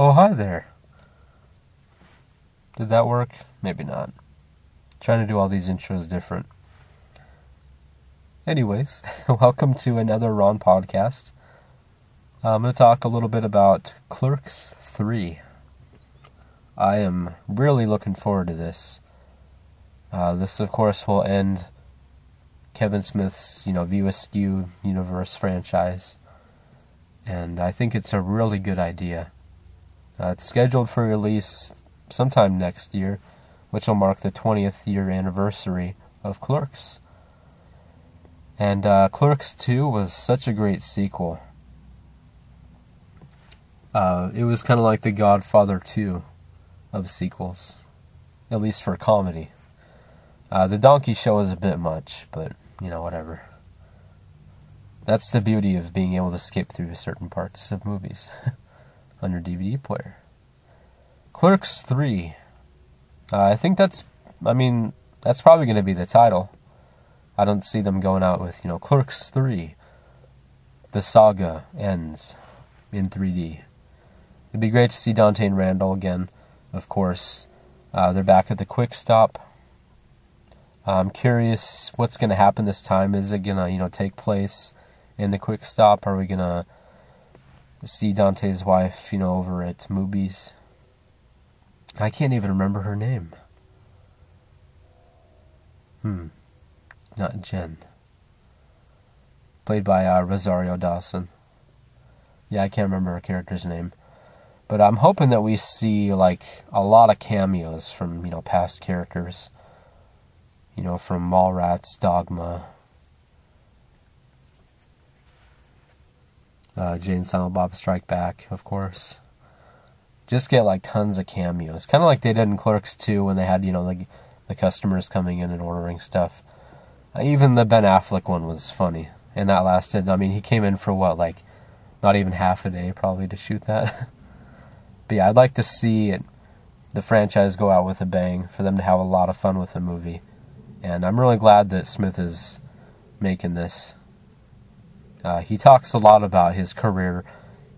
Oh, hi there. Did that work? Maybe not. Trying to do all these intros different. Anyways, welcome to another Ron podcast. Uh, I'm going to talk a little bit about Clerks 3. I am really looking forward to this. Uh, this, of course, will end Kevin Smith's, you know, View Askew universe franchise, and I think it's a really good idea. Uh, it's scheduled for release sometime next year, which will mark the 20th year anniversary of Clerks. And uh, Clerks 2 was such a great sequel. Uh, it was kind of like The Godfather 2 of sequels, at least for comedy. Uh, the Donkey Show is a bit much, but, you know, whatever. That's the beauty of being able to skip through certain parts of movies on your DVD player. Clerks 3. Uh, I think that's, I mean, that's probably going to be the title. I don't see them going out with, you know, Clerks 3. The saga ends in 3D. It'd be great to see Dante and Randall again, of course. Uh, they're back at the quick stop. I'm curious what's going to happen this time. Is it going to, you know, take place in the quick stop? Are we going to see Dante's wife, you know, over at Mooby's? I can't even remember her name. Hmm not Jen. Played by uh, Rosario Dawson. Yeah, I can't remember her character's name. But I'm hoping that we see like a lot of cameos from, you know, past characters. You know, from Mallrats, Dogma, uh, Jay and Silent Bob Strike Back, of course. Just get like tons of cameos, kind of like they did in Clerks 2 when they had you know the the customers coming in and ordering stuff. Even the Ben Affleck one was funny, and that lasted. I mean, he came in for what, like, not even half a day probably to shoot that. but yeah, I'd like to see it, the franchise go out with a bang for them to have a lot of fun with the movie, and I'm really glad that Smith is making this. Uh, he talks a lot about his career,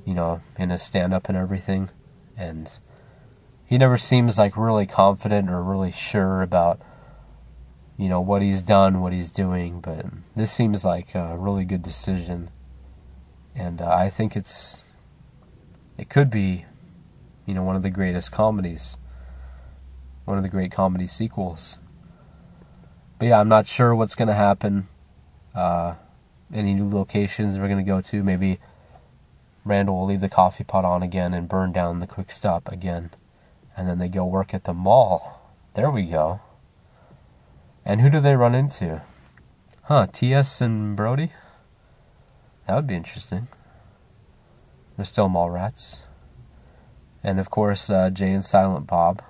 you know, in his stand-up and everything, and he never seems like really confident or really sure about you know what he's done, what he's doing. But this seems like a really good decision, and uh, I think it's it could be, you know, one of the greatest comedies, one of the great comedy sequels. But yeah, I'm not sure what's going to happen. Uh, any new locations we're going to go to? Maybe Randall will leave the coffee pot on again and burn down the quick stop again, and then they go work at the mall. There we go. And who do they run into? Huh, T.S. and Brodie? That would be interesting. They're still mall rats. And of course, uh, Jay and Silent Bob.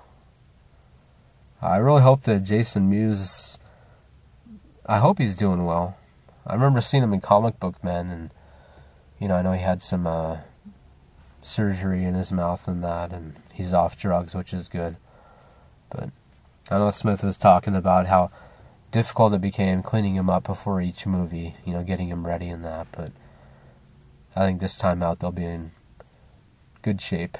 I really hope that Jason Mewes. I hope he's doing well. I remember seeing him in Comic Book Men, and you know, I know he had some uh, surgery in his mouth and that, and he's off drugs, which is good. But I know Smith was talking about how difficult it became cleaning him up before each movie, you know, getting him ready and that, but I think this time out they'll be in good shape.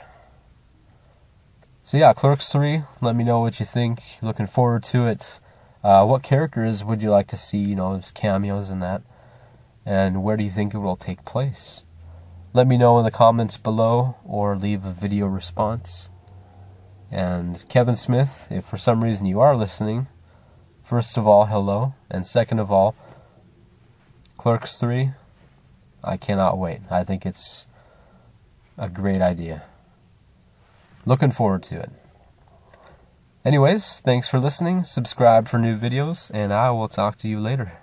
So yeah, Clerks 3, let me know what you think. Looking forward to it. Uh, what characters would you like to see, you know, cameos and that? And where do you think it will take place? Let me know in the comments below or leave a video response. And Kevin Smith, if for some reason you are listening, first of all, hello. And second of all, Clerks 3, I cannot wait. I think it's a great idea. Looking forward to it. Anyways, thanks for listening. Subscribe for new videos, and I will talk to you later.